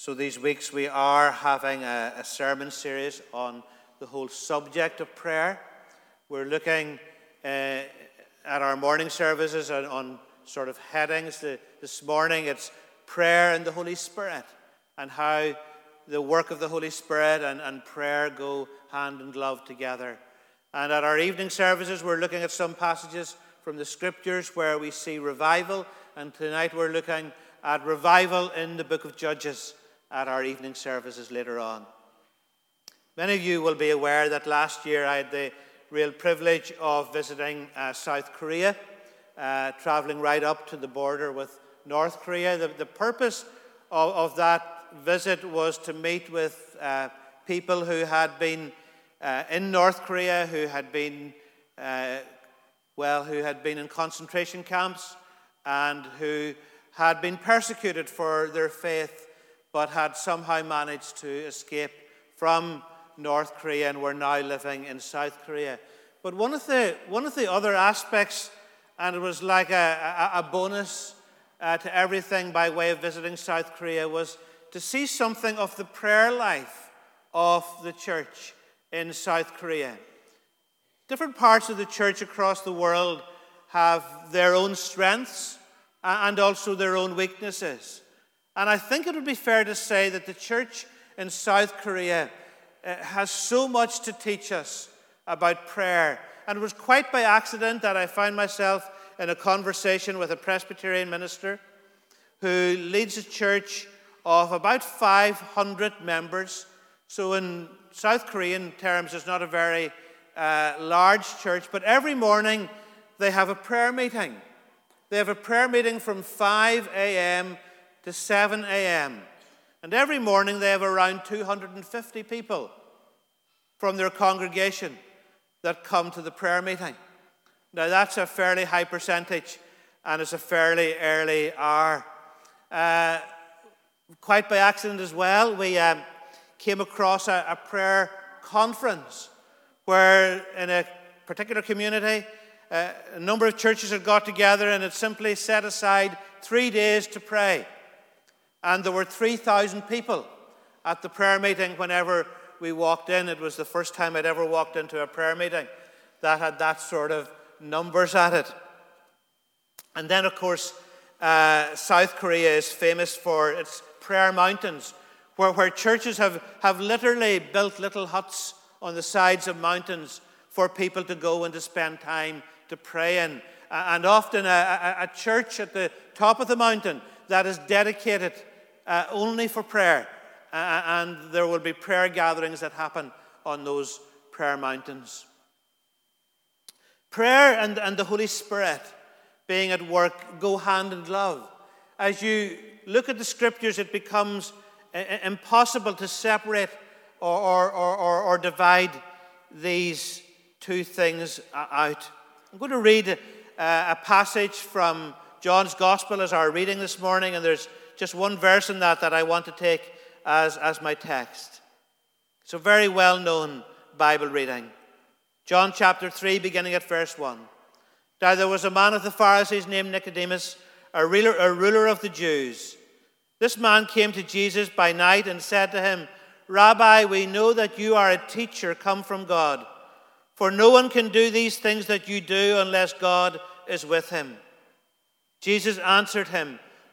So, these weeks we are having a, a, sermon series on the whole subject of prayer. We're looking uh, at our morning services on, on sort of headings. The, this morning it's prayer and the Holy Spirit, and how the work of the Holy Spirit and, and prayer go hand in glove together. And at our evening services, we're looking at some passages from the scriptures where we see revival, and tonight we're looking at revival in the book of Judges at our evening services later on. Many of you will be aware that last year I had the real privilege of visiting uh, South Korea, uh, traveling right up to the border with North Korea. The, the purpose of, of, that visit was to meet with uh, people who had been uh, in North Korea, who had been, uh, well, who had been in concentration camps and who had been persecuted for their faith but had somehow managed to escape from North Korea and were now living in South Korea. But one of the, one of the other aspects, and it was like a, a, a bonus uh, to everything by way of visiting South Korea, was to see something of the prayer life of the church in South Korea. Different parts of the church across the world have their own strengths and also their own weaknesses. And I think it would be fair to say that the church in South Korea uh, has so much to teach us about prayer. And it was quite by accident that I found myself in a conversation with a Presbyterian minister who leads a church of about 500 members. So, in South Korean terms, it's not a very uh, large church, but every morning they have a prayer meeting. They have a prayer meeting from 5 a.m to 7 a.m. And every morning they have around 250 people from their congregation that come to the prayer meeting. Now, that's a fairly high percentage and it's a fairly early hour. Uh, quite by accident as well, we um, came across a, a prayer conference where, in a particular community, uh, a number of churches had got together and had simply set aside three days to pray. And there were 3,000 people at the prayer meeting whenever we walked in. It was the first time I'd ever walked into a prayer meeting that had that sort of numbers at it. And then, of course, uh, South Korea is famous for its prayer mountains, where, where churches have, have literally built little huts on the sides of mountains for people to go and to spend time to pray in. And often a, a, a church at the top of the mountain that is dedicated uh, only for prayer. Uh, and there will be prayer gatherings that happen on those prayer mountains. Prayer and, and the Holy Spirit being at work go hand in glove. As you look at the scriptures, it becomes uh, uh, impossible to separate or, or, or, or, divide these two things uh, out. I'm going to read a, a passage from John's Gospel as our reading this morning, and there's just one verse in that that I want to take as, as my text. It's a very well known Bible reading. John chapter 3, beginning at verse 1. Now there was a man of the Pharisees named Nicodemus, a ruler, a ruler of the Jews. This man came to Jesus by night and said to him, Rabbi, we know that you are a teacher come from God, for no one can do these things that you do unless God is with him. Jesus answered him,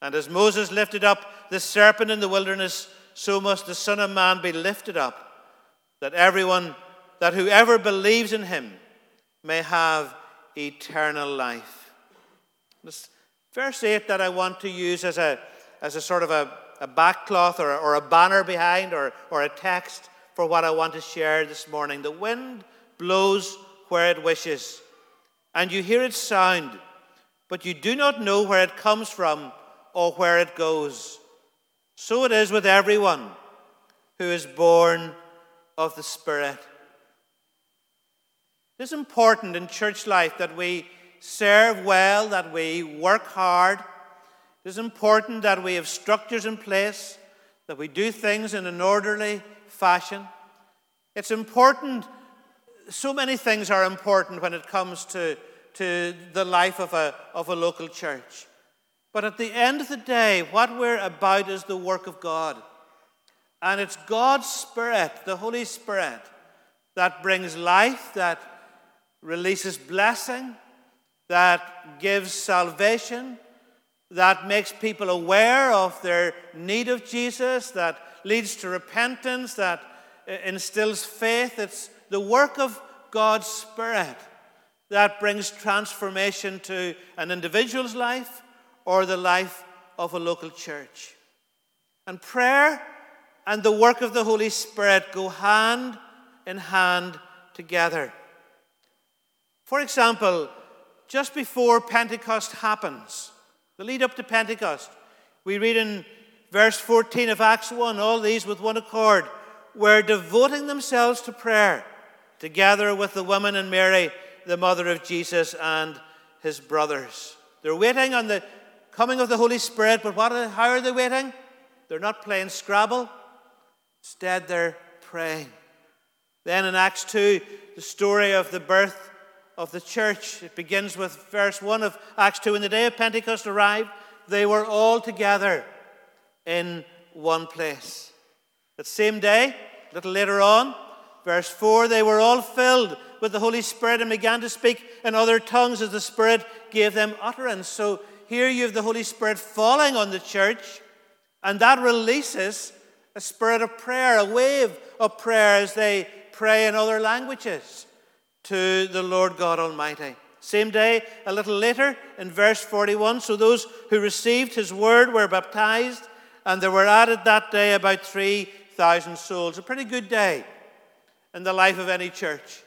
And as Moses lifted up the serpent in the wilderness, so must the Son of Man be lifted up, that everyone, that whoever believes in him may have eternal life. This verse 8 that I want to use as a, as a sort of a, a backcloth or, or a banner behind or, or a text for what I want to share this morning. The wind blows where it wishes, and you hear its sound, but you do not know where it comes from or where it goes. So it is with everyone who is born of the Spirit. It is important in church life that we serve well, that we work hard. It is important that we have structures in place, that we do things in an orderly fashion. It's important so many things are important when it comes to, to the life of a, of a local church. But at the end of the day, what we're about is the work of God. And it's God's Spirit, the Holy Spirit, that brings life, that releases blessing, that gives salvation, that makes people aware of their need of Jesus, that leads to repentance, that instills faith. It's the work of God's Spirit that brings transformation to an individual's life or the life of a local church. And prayer and the work of the Holy Spirit go hand in hand together. For example, just before Pentecost happens, the lead up to Pentecost, we read in verse 14 of Acts 1 all these with one accord were devoting themselves to prayer together with the woman and Mary, the mother of Jesus, and his brothers. They're waiting on the coming of the Holy Spirit, but what, how are they waiting? They're not playing Scrabble. Instead, they're praying. Then in Acts 2, the story of the birth of the church. It begins with verse 1 of Acts 2. When the day of Pentecost arrived, they were all together in one place. That same day, a little later on, verse 4, they were all filled with the Holy Spirit and began to speak in other tongues as the Spirit gave them utterance. So here you have the Holy Spirit falling on the church, and that releases a spirit of prayer, a wave of prayer as they pray in other languages to the Lord God Almighty. Same day, a little later, in verse 41, so those who received his word were baptized, and there were added that day about 3,000 souls. A pretty good day in the life of any church.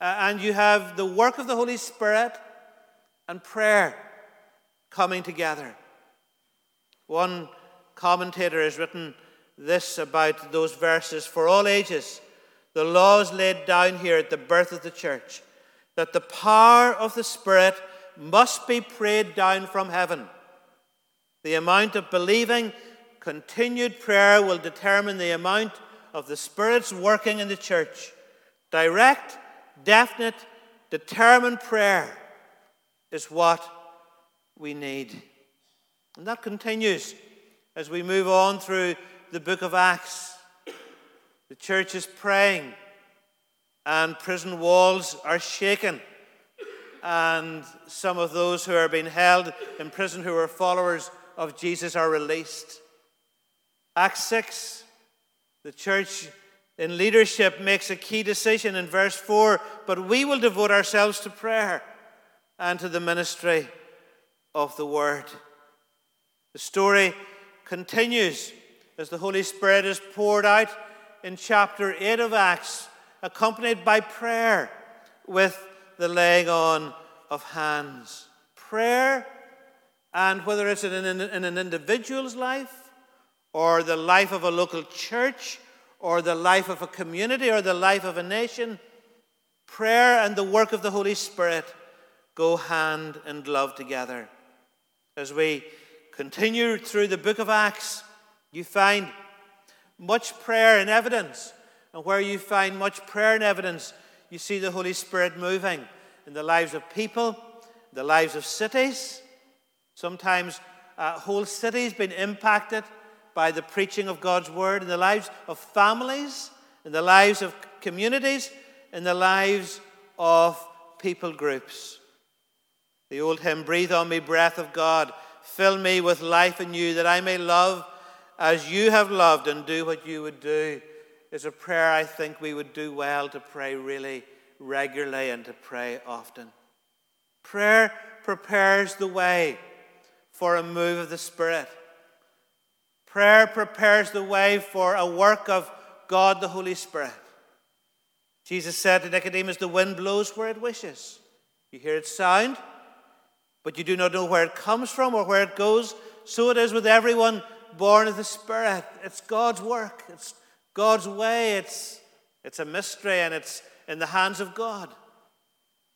Uh, and you have the work of the Holy Spirit and prayer coming together. One commentator has written this about those verses for all ages the laws laid down here at the birth of the church, that the power of the Spirit must be prayed down from heaven. The amount of believing, continued prayer will determine the amount of the Spirit's working in the church. Direct, definite, determined prayer is what we need. And that continues as we move on through the book of Acts. The church is praying, and prison walls are shaken. And some of those who are being held in prison who are followers of Jesus are released. Acts 6, the church in leadership makes a key decision in verse 4 but we will devote ourselves to prayer and to the ministry of the word. The story continues as the Holy Spirit is poured out in chapter 8 of Acts, accompanied by prayer with the laying on of hands. Prayer, and whether it's in an, in an individual's life, or the life of a local church, or the life of a community, or the life of a nation, prayer and the work of the Holy Spirit go hand in glove together. As we continue through the book of Acts, you find much prayer and evidence And where you find much prayer and evidence, you see the Holy Spirit moving in the lives of people, the lives of cities. Sometimes uh, whole cities been impacted by the preaching of God's word in the lives of families, in the lives of communities, in the lives of people groups. The old hymn, Breathe on me, breath of God, fill me with life in you, that I may love as you have loved and do what you would do, is a prayer I think we would do well to pray really regularly and to pray often. Prayer prepares the way for a move of the Spirit. Prayer prepares the way for a work of God the Holy Spirit. Jesus said to Nicodemus, The wind blows where it wishes. You hear its sound, but you do not know where it comes from or where it goes. So it is with everyone born of the Spirit. It's God's work, it's God's way, it's, it's a mystery, and it's in the hands of God.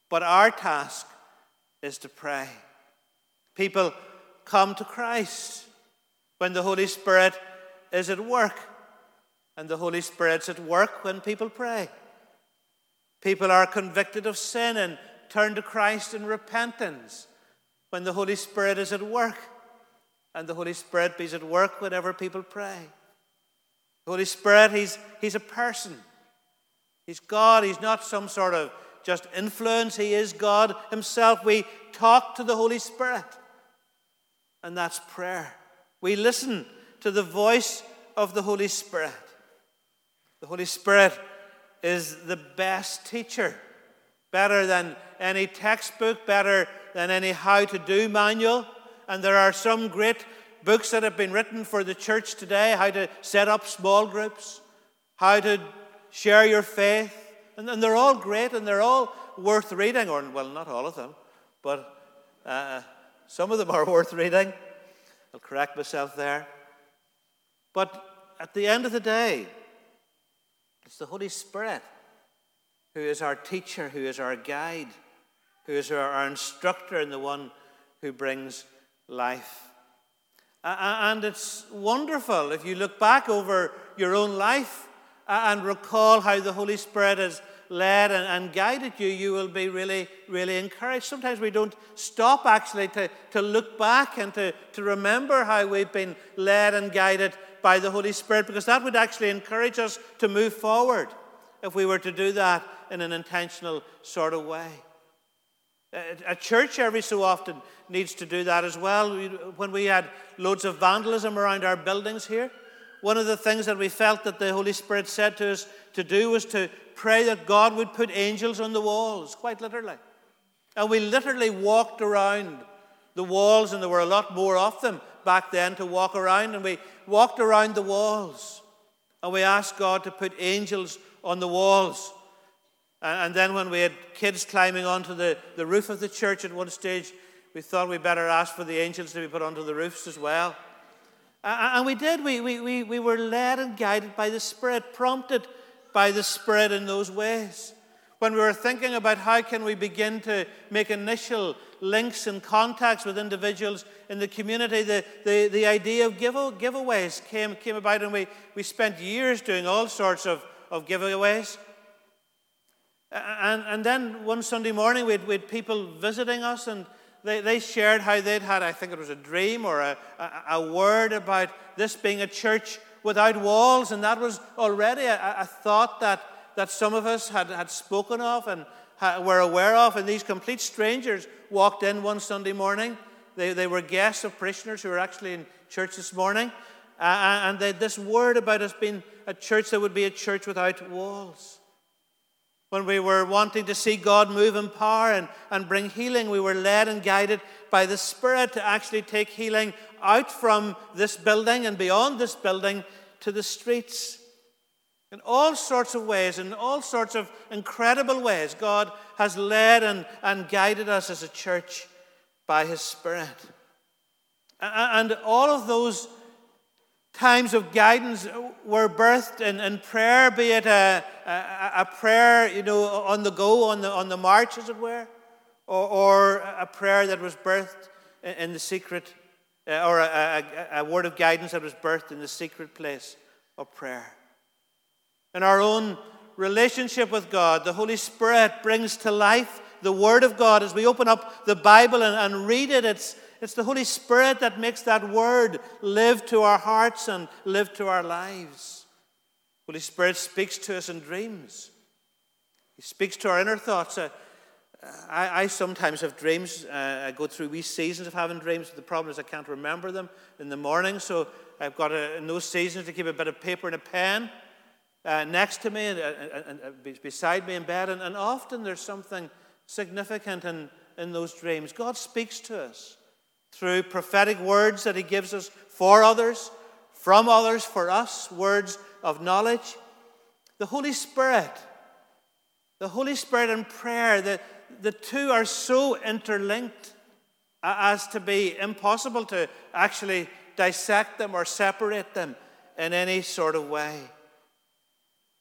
But our task is to pray. People come to Christ when the Holy Spirit is at work. And the Holy Spirit's at work when people pray. People are convicted of sin and turn to Christ in repentance when the Holy Spirit is at work. And the Holy Spirit is at work whenever people pray. The Holy Spirit, he's, he's a person. He's God. He's not some sort of just influence. He is God Himself. We talk to the Holy Spirit, and that's prayer. We listen to the voice of the Holy Spirit. The Holy Spirit is the best teacher, better than any textbook, better than any how to do manual. And there are some great books that have been written for the church today how to set up small groups, how to share your faith. And, and they're all great and they're all worth reading, or, well, not all of them, but uh, some of them are worth reading. I'll correct myself there. But at the end of the day, it's the Holy Spirit who is our teacher, who is our guide, who is our, instructor, and the one who brings life. And it's wonderful if you look back over your own life and recall how the Holy Spirit has led and, and, guided you, you will be really, really encouraged. Sometimes we don't stop actually to, to look back and to, to remember how we've been led and guided by the Holy Spirit because that would actually encourage us to move forward if we were to do that in an intentional sort of way. A church every so often needs to do that as well. When we had loads of vandalism around our buildings here, one of the things that we felt that the Holy Spirit said to us to do was to pray that God would put angels on the walls, quite literally. And we literally walked around the walls, and there were a lot more of them back then to walk around. And we walked around the walls and we asked God to put angels on the walls. And then when we had kids climbing onto the, the roof of the church at one stage, we thought we better ask for the angels to be put onto the roofs as well. And we did. We, we, we, we were led and guided by the Spirit, prompted by the Spirit in those ways. When we were thinking about how can we begin to make initial links and contacts with individuals in the community, the, the, the idea of give, giveaways came, came about, and we, we spent years doing all sorts of, of giveaways. And, and then one Sunday morning, we had, we had people visiting us, and they, they shared how they'd had, I think it was a dream or a, a, a word about this being a church without walls. And that was already a, a thought that, that some of us had, had spoken of and were aware of. And these complete strangers walked in one Sunday morning. They, they were guests of parishioners who were actually in church this morning. Uh, and they, this word about us being a church that would be a church without walls. When we were wanting to see God move in power and, and bring healing, we were led and guided by the Spirit to actually take healing out from this building and beyond this building to the streets. In all sorts of ways, in all sorts of incredible ways, God has led and, and guided us as a church by His Spirit. And all of those times of guidance were birthed in, in prayer, be it a, a, a, prayer, you know, on the go, on the, on the march, as it were, or, or a prayer that was birthed in, the secret, uh, or a, a, word of guidance that was birthed in the secret place of prayer. in our own relationship with God, the Holy Spirit brings to life the Word of God. As we open up the Bible and, and read it, it's, it's the Holy Spirit that makes that Word live to our hearts and live to our lives. Holy Spirit speaks to us in dreams. He speaks to our inner thoughts. Uh, I, I, sometimes have dreams. Uh, I go through wee seasons of having dreams. but The problem is I can't remember them in the morning. So I've got a, in those seasons to keep a bit of paper and a pen uh, next to me and, and, and, beside me in bed. And, and often there's something significant in, in those dreams. God speaks to us through prophetic words that He gives us for others, from others, for us, words of knowledge. The Holy Spirit, the Holy Spirit and prayer, the, the two are so interlinked as to be impossible to actually dissect them or separate them in any sort of way.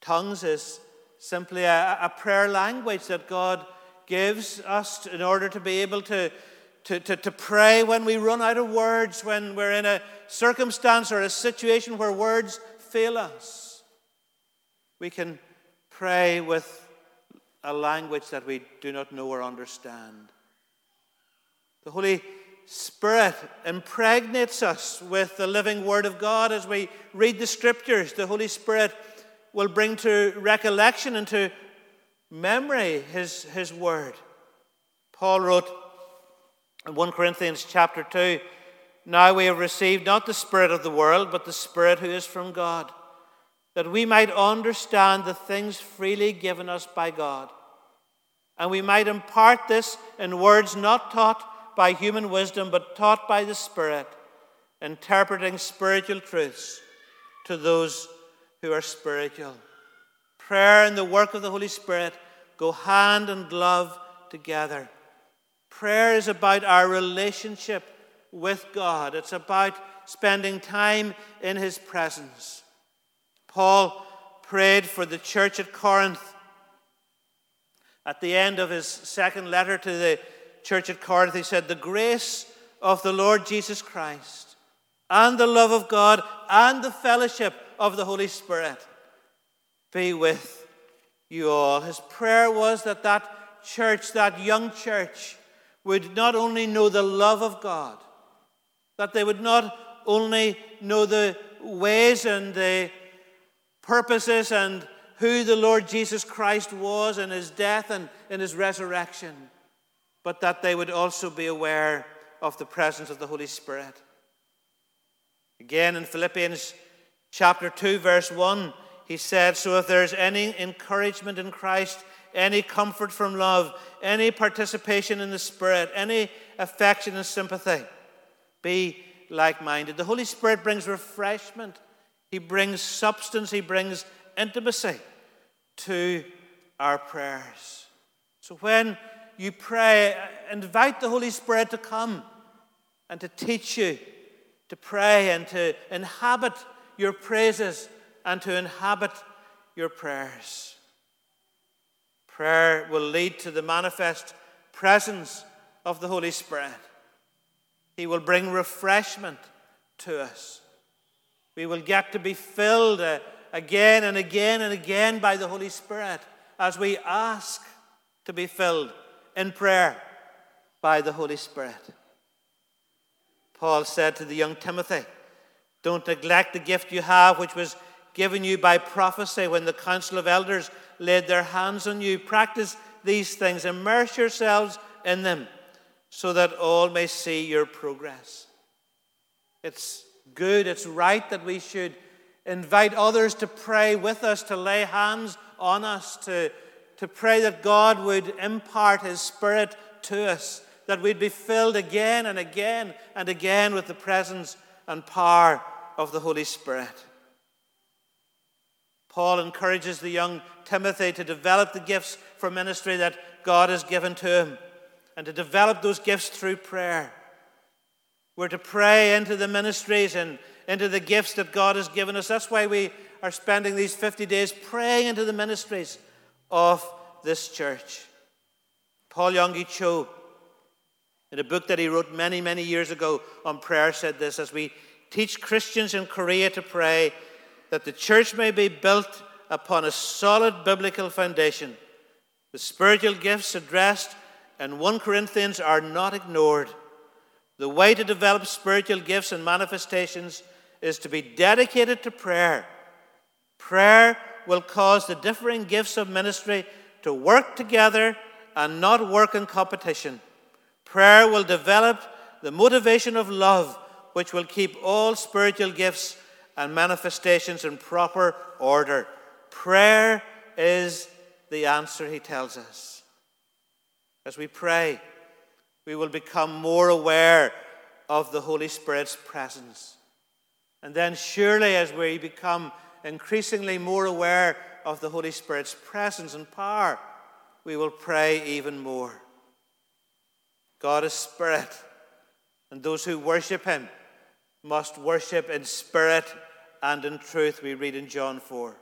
Tongues is simply a, a prayer language that God gives us in order to be able to, to, to, to pray when we run out of words, when we're in a circumstance or a situation where words fail us. We can pray with a language that we do not know or understand. The Holy Spirit impregnates us with the living Word of God as we read the Scriptures. The Holy Spirit will bring to recollection and to memory his, his word. Paul wrote in 1 Corinthians chapter 2 Now we have received not the Spirit of the world, but the Spirit who is from God, that we might understand the things freely given us by God. And we might impart this in words not taught by human wisdom, but taught by the Spirit, interpreting spiritual truths to those who are spiritual. Prayer and the work of the Holy Spirit go hand and glove together. Prayer is about our relationship with God, it's about spending time in His presence. Paul prayed for the church at Corinth. At the end of his second letter to the church at Corinth, he said, The grace of the Lord Jesus Christ and the love of God and the fellowship of the Holy Spirit be with you all. His prayer was that that church, that young church, would not only know the love of God, that they would not only know the ways and the purposes and who the Lord Jesus Christ was in his death and in his resurrection, but that they would also be aware of the presence of the Holy Spirit. Again, in Philippians chapter 2, verse 1, he said, So if there's any encouragement in Christ, any comfort from love, any participation in the Spirit, any affection and sympathy, be like minded. The Holy Spirit brings refreshment, He brings substance, He brings intimacy to our prayers. So when you pray, uh, invite the Holy Spirit to come and to teach you to pray and to inhabit your praises and to inhabit your prayers. Prayer will lead to the manifest presence of the Holy Spirit. He will bring refreshment to us. We will get to be filled uh, again and again and again by the Holy Spirit as we ask to be filled in prayer by the Holy Spirit. Paul said to the young Timothy, Don't neglect the gift you have, which was given you by prophecy when the council of elders laid their hands on you. Practice these things, immerse yourselves in them, so that all may see your progress. It's good, it's right that we should invite others to pray with us, to lay hands on us, to, to pray that God would impart His Spirit to us, that we'd be filled again and again and again with the presence and power of the Holy Spirit. Paul encourages the young Timothy to develop the gifts for ministry that God has given to him and to develop those gifts through prayer. We're to pray into the ministries and into the gifts that God has given us. That's why we are spending these 50 days praying into the ministries of this church. Paul Yonggi Cho, in a book that he wrote many, many years ago on prayer, said this as we teach Christians in Korea to pray, that the church may be built upon a solid biblical foundation. The spiritual gifts addressed in 1 Corinthians are not ignored. The way to develop spiritual gifts and manifestations is to be dedicated to prayer. Prayer will cause the differing gifts of ministry to work together and not work in competition. Prayer will develop the motivation of love, which will keep all spiritual gifts and manifestations in proper order. Prayer is the answer, he tells us. As we pray, we will become more aware of the Holy Spirit's presence. And then, surely, as we become increasingly more aware of the Holy Spirit's presence and power, we will pray even more. God is spirit, and those who worship him must worship in spirit and in truth, we read in John 4.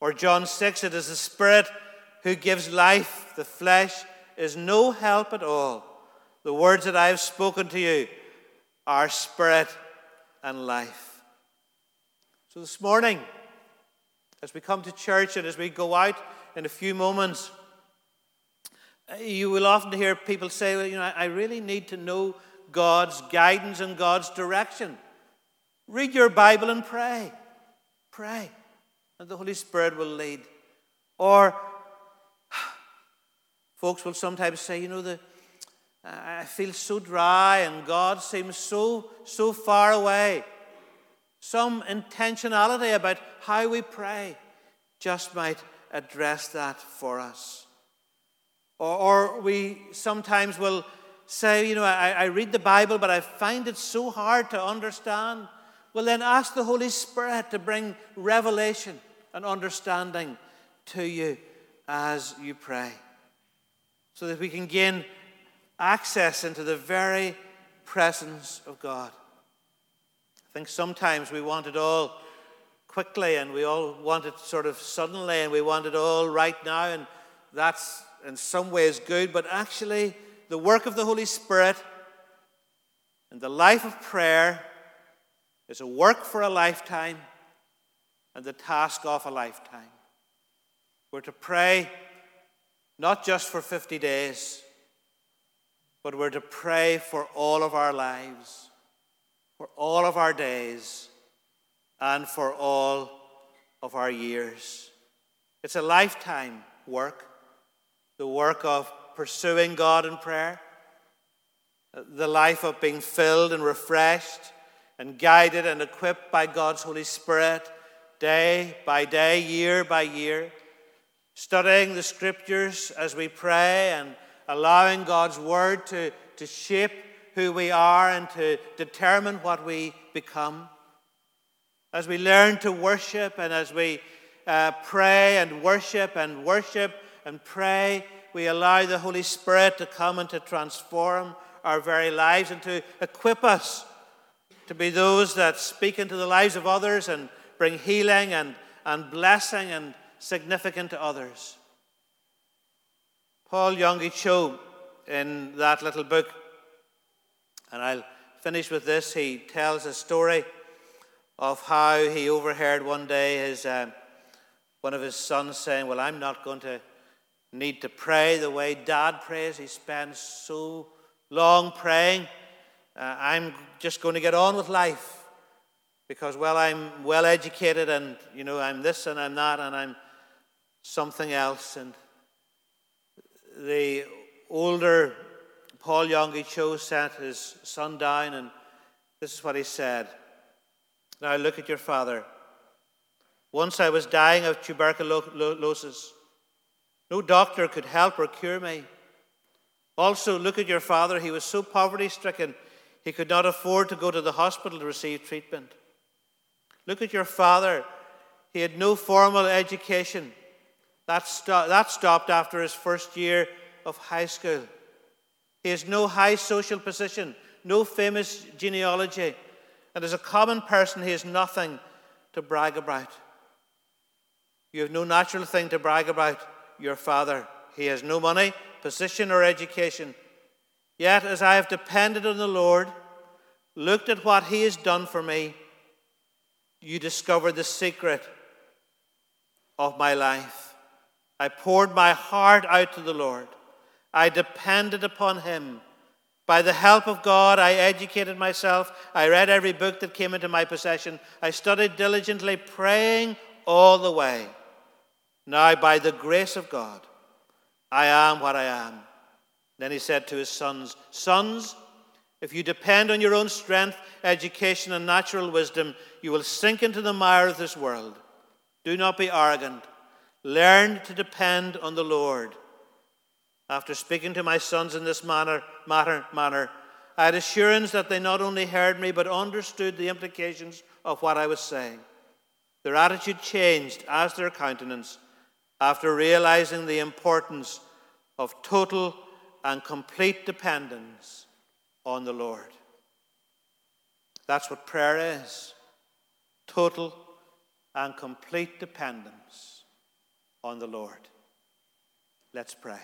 Or John 6, it is the spirit who gives life, the flesh is no help at all. The words that I have spoken to you are spirit and life. So this morning, as we come to church and as we go out in a few moments, you will often hear people say, well, you know, I really need to know God's guidance and God's direction. Read your Bible and pray. Pray. And the Holy Spirit will lead. Or folks will sometimes say, you know, the, I feel so dry and God seems so, so far away. Some intentionality about how we pray just might address that for us. Or, or we sometimes will say, you know, I, I read the Bible, but I find it so hard to understand. Well, then ask the Holy Spirit to bring revelation and understanding to you as you pray so that we can gain access into the very presence of God. I think sometimes we want it all quickly and we all want it sort of suddenly and we want it all right now, and that's in some ways good, but actually, the work of the Holy Spirit and the life of prayer is a work for a lifetime and the task of a lifetime. We're to pray not just for 50 days, but we're to pray for all of our lives, for all of our days, and for all of our years. It's a lifetime work, the work of pursuing God in prayer, the life of being filled and refreshed and guided and equipped by God's Holy Spirit day by day, year by year, studying the scriptures as we pray and allowing God's word to, to shape who we are and to determine what we become. As we learn to worship and as we uh, pray and worship and worship and pray, we allow the Holy Spirit to come and to transform our very lives and to equip us to be those that speak into the lives of others and bring healing and, and blessing and significant to others. Paul Yonggi Cho, in that little book, and I'll finish with this, he tells a story of how he overheard one day his, uh, one of his sons saying, Well, I'm not going to need to pray the way dad prays. He spends so long praying. Uh, I'm just going to get on with life because, well, I'm well educated and, you know, I'm this and I'm that and I'm something else. And the older Paul Yonggi Cho sat his son down, and this is what he said Now look at your father. Once I was dying of tuberculosis. No doctor could help or cure me. Also, look at your father. He was so poverty stricken, he could not afford to go to the hospital to receive treatment. Look at your father. He had no formal education. That, sto- that stopped after his first year of high school. He has no high social position, no famous genealogy, and as a common person, he has nothing to brag about. You have no natural thing to brag about your father. He has no money, position, or education. Yet, as I have depended on the Lord, looked at what he has done for me, you discover the secret of my life. I poured my heart out to the Lord. I depended upon Him. By the help of God, I educated myself. I read every book that came into my possession. I studied diligently, praying all the way. Now, by the grace of God, I am what I am. Then he said to his sons, Sons, if you depend on your own strength, education, and natural wisdom, you will sink into the mire of this world. Do not be arrogant. Learn to depend on the Lord. After speaking to my sons in this manner, matter, manner, I had assurance that they not only heard me, but understood the implications of what I was saying. Their attitude changed as their countenance after realizing the importance of total and complete dependence on the Lord. That's what prayer is total and complete dependence on the Lord. Let's pray.